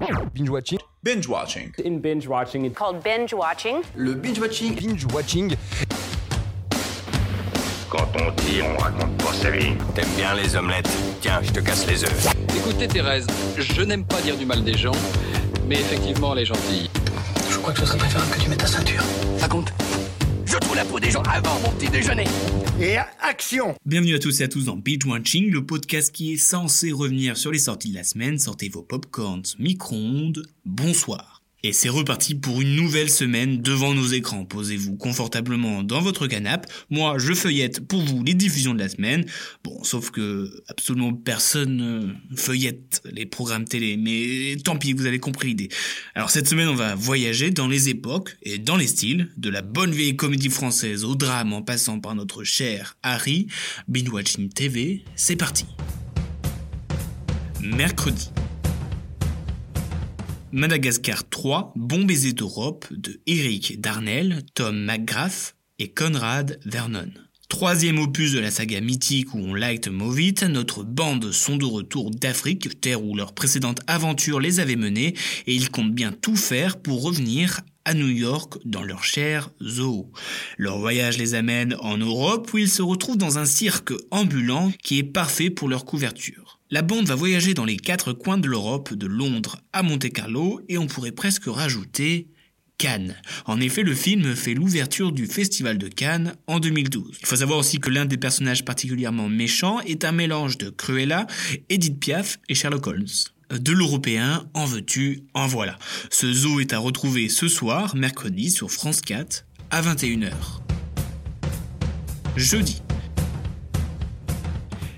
Binge watching. Binge watching. In binge watching, it's called binge watching. Le binge watching. Binge watching. Quand on dit, on raconte pas sa vie. T'aimes bien les omelettes? Tiens, je te casse les œufs. Écoutez Thérèse, je n'aime pas dire du mal des gens, mais effectivement elle est gentille. Je crois que ce serait préférable que tu mettes ta ceinture. Raconte. Je la peau des gens avant mon petit déjeuner. Et action Bienvenue à tous et à tous dans Beach Watching, le podcast qui est censé revenir sur les sorties de la semaine. Sortez vos popcorns, micro-ondes. Bonsoir. Et c'est reparti pour une nouvelle semaine devant nos écrans. Posez-vous confortablement dans votre canapé. Moi, je feuillette pour vous les diffusions de la semaine. Bon, sauf que absolument personne feuillette les programmes télé. Mais tant pis, vous avez compris l'idée. Alors cette semaine, on va voyager dans les époques et dans les styles, de la bonne vieille comédie française au drame en passant par notre cher Harry. Binge Watching TV, c'est parti. Mercredi. Madagascar 3, Bon baiser d'Europe de Eric Darnell, Tom McGrath et Conrad Vernon. Troisième opus de la saga mythique où on liked Movit, notre bande sont de retour d'Afrique, terre où leur précédente aventure les avait menés, et ils comptent bien tout faire pour revenir à New York dans leur cher zoo. Leur voyage les amène en Europe où ils se retrouvent dans un cirque ambulant qui est parfait pour leur couverture. La bande va voyager dans les quatre coins de l'Europe, de Londres à Monte-Carlo, et on pourrait presque rajouter Cannes. En effet, le film fait l'ouverture du Festival de Cannes en 2012. Il faut savoir aussi que l'un des personnages particulièrement méchants est un mélange de Cruella, Edith Piaf et Sherlock Holmes. De l'européen, en veux-tu, en voilà. Ce zoo est à retrouver ce soir, mercredi, sur France 4, à 21h. Jeudi,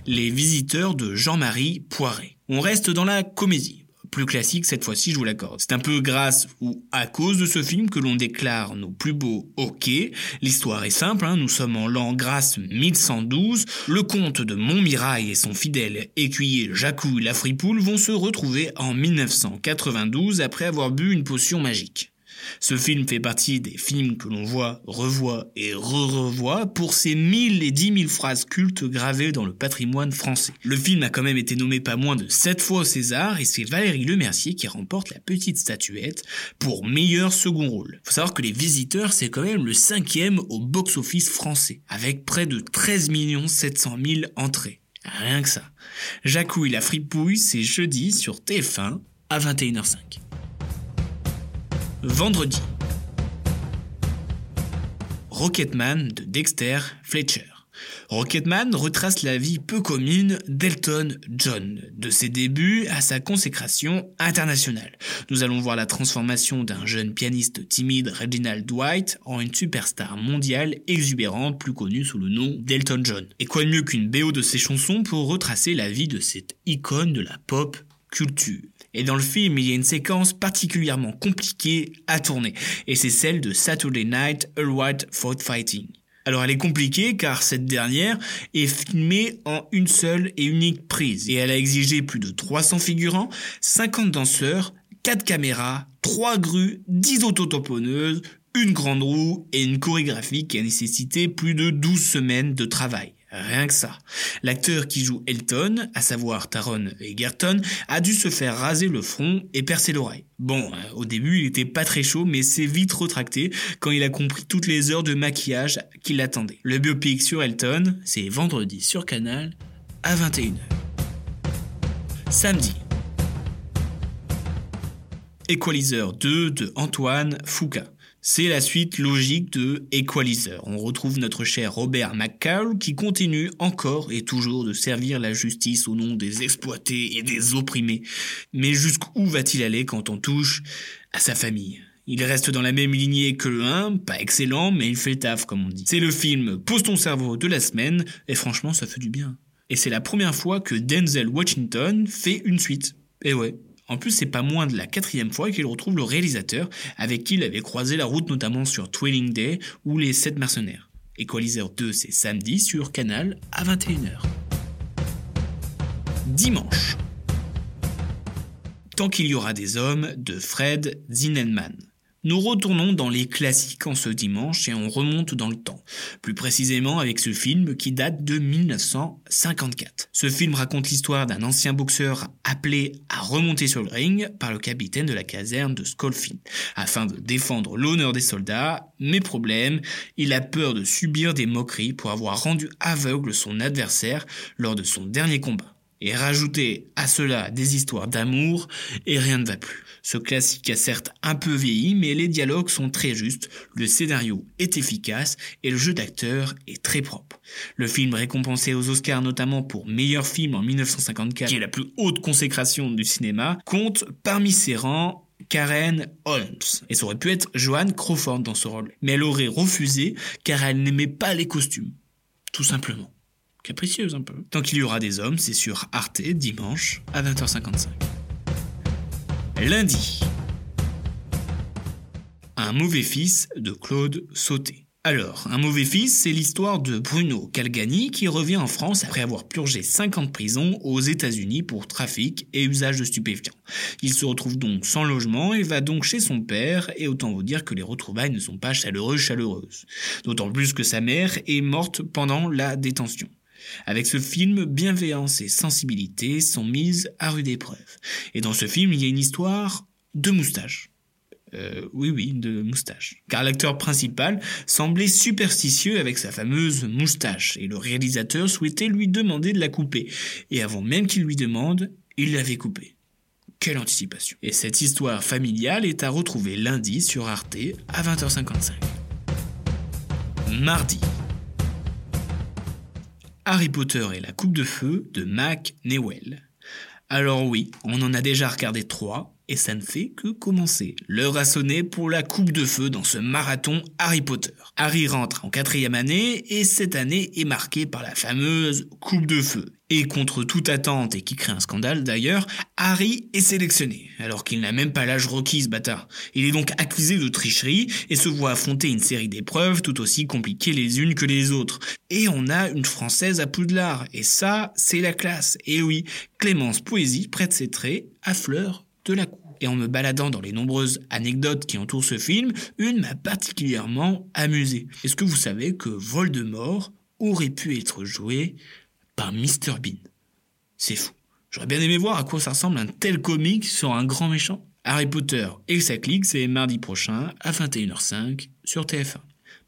les visiteurs de Jean-Marie Poiret. On reste dans la comédie. Plus classique cette fois-ci, je vous l'accorde. C'est un peu grâce ou à cause de ce film que l'on déclare nos plus beaux hockey. L'histoire est simple, hein. nous sommes en l'an grâce 1112. Le comte de Montmirail et son fidèle écuyer Jacou la Fripoule vont se retrouver en 1992 après avoir bu une potion magique. Ce film fait partie des films que l'on voit, revoit et re-revoit pour ses mille et dix mille phrases cultes gravées dans le patrimoine français. Le film a quand même été nommé pas moins de sept fois au César et c'est Valérie Lemercier qui remporte la petite statuette pour meilleur second rôle. Faut savoir que Les Visiteurs c'est quand même le cinquième au box-office français avec près de 13 700 000 entrées. Rien que ça. Jacouille la fripouille, c'est jeudi sur TF1 à 21h05 vendredi. Rocketman de Dexter Fletcher. Rocketman retrace la vie peu commune d'Elton John, de ses débuts à sa consécration internationale. Nous allons voir la transformation d'un jeune pianiste timide Reginald Dwight en une superstar mondiale exubérante plus connue sous le nom d'Elton John. Et quoi de mieux qu'une BO de ses chansons pour retracer la vie de cette icône de la pop culture. Et dans le film, il y a une séquence particulièrement compliquée à tourner, et c'est celle de Saturday Night A White for Fighting. Alors elle est compliquée car cette dernière est filmée en une seule et unique prise, et elle a exigé plus de 300 figurants, 50 danseurs, 4 caméras, 3 grues, 10 autotamponneuses, une grande roue et une chorégraphie qui a nécessité plus de 12 semaines de travail. Rien que ça. L'acteur qui joue Elton, à savoir Taron Egerton, a dû se faire raser le front et percer l'oreille. Bon, euh, au début il était pas très chaud, mais c'est vite retracté quand il a compris toutes les heures de maquillage qui l'attendaient. Le biopic sur Elton, c'est vendredi sur Canal à 21h. Samedi. Equalizer 2 de Antoine Foucault. C'est la suite logique de Equalizer. On retrouve notre cher Robert McCall qui continue encore et toujours de servir la justice au nom des exploités et des opprimés. Mais jusqu'où va-t-il aller quand on touche à sa famille? Il reste dans la même lignée que le 1, pas excellent, mais il fait le taf, comme on dit. C'est le film Pose ton cerveau de la semaine, et franchement, ça fait du bien. Et c'est la première fois que Denzel Washington fait une suite. Et ouais, en plus, c'est pas moins de la quatrième fois qu'il retrouve le réalisateur avec qui il avait croisé la route notamment sur Twilling Day ou Les 7 mercenaires. Equalizer 2, c'est samedi sur Canal à 21h. Dimanche. Tant qu'il y aura des hommes de Fred Zinenman. Nous retournons dans les classiques en ce dimanche et on remonte dans le temps. Plus précisément avec ce film qui date de 1954. Ce film raconte l'histoire d'un ancien boxeur appelé à remonter sur le ring par le capitaine de la caserne de Schofield afin de défendre l'honneur des soldats, mais problème, il a peur de subir des moqueries pour avoir rendu aveugle son adversaire lors de son dernier combat et rajouter à cela des histoires d'amour, et rien ne va plus. Ce classique a certes un peu vieilli, mais les dialogues sont très justes, le scénario est efficace et le jeu d'acteur est très propre. Le film récompensé aux Oscars notamment pour meilleur film en 1954, qui est la plus haute consécration du cinéma, compte parmi ses rangs Karen Holmes. Et ça aurait pu être Joanne Crawford dans ce rôle. Mais elle aurait refusé car elle n'aimait pas les costumes. Tout simplement capricieuse un peu. Tant qu'il y aura des hommes, c'est sur Arte, dimanche, à 20h55. Lundi. Un mauvais fils de Claude Sauté. Alors, un mauvais fils, c'est l'histoire de Bruno Calgani qui revient en France après avoir purgé 50 prisons aux États-Unis pour trafic et usage de stupéfiants. Il se retrouve donc sans logement et va donc chez son père, et autant vous dire que les retrouvailles ne sont pas chaleureuses chaleureuses. D'autant plus que sa mère est morte pendant la détention. Avec ce film, bienveillance et sensibilité sont mises à rude épreuve. Et dans ce film, il y a une histoire de moustache. Euh, oui, oui, de moustache. Car l'acteur principal semblait superstitieux avec sa fameuse moustache, et le réalisateur souhaitait lui demander de la couper. Et avant même qu'il lui demande, il l'avait coupée. Quelle anticipation. Et cette histoire familiale est à retrouver lundi sur Arte à 20h55. Mardi, Harry Potter et la Coupe de Feu de Mac Newell. Alors oui, on en a déjà regardé trois, et ça ne fait que commencer. L'heure a sonné pour la coupe de feu dans ce marathon Harry Potter. Harry rentre en quatrième année et cette année est marquée par la fameuse coupe de feu. Et contre toute attente et qui crée un scandale d'ailleurs, Harry est sélectionné, alors qu'il n'a même pas l'âge requis ce bâtard. Il est donc accusé de tricherie et se voit affronter une série d'épreuves tout aussi compliquées les unes que les autres. Et on a une française à Poudlard, et ça, c'est la classe. Et oui, Clémence Poésie prête ses traits à Fleur de la Cour. Et en me baladant dans les nombreuses anecdotes qui entourent ce film, une m'a particulièrement amusé. Est-ce que vous savez que Voldemort aurait pu être joué par Mr Bean? C'est fou. J'aurais bien aimé voir à quoi ça ressemble un tel comique sur un grand méchant. Harry Potter et sa clique, c'est mardi prochain à 21h05 sur TF1.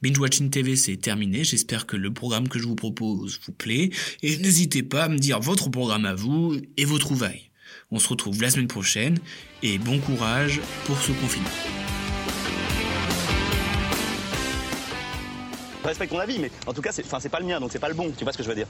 Binge Watching TV, c'est terminé. J'espère que le programme que je vous propose vous plaît. Et n'hésitez pas à me dire votre programme à vous et vos trouvailles. On se retrouve la semaine prochaine et bon courage pour ce confinement. Je respecte ton avis, mais en tout cas, c'est pas le mien, donc c'est pas le bon. Tu vois ce que je veux dire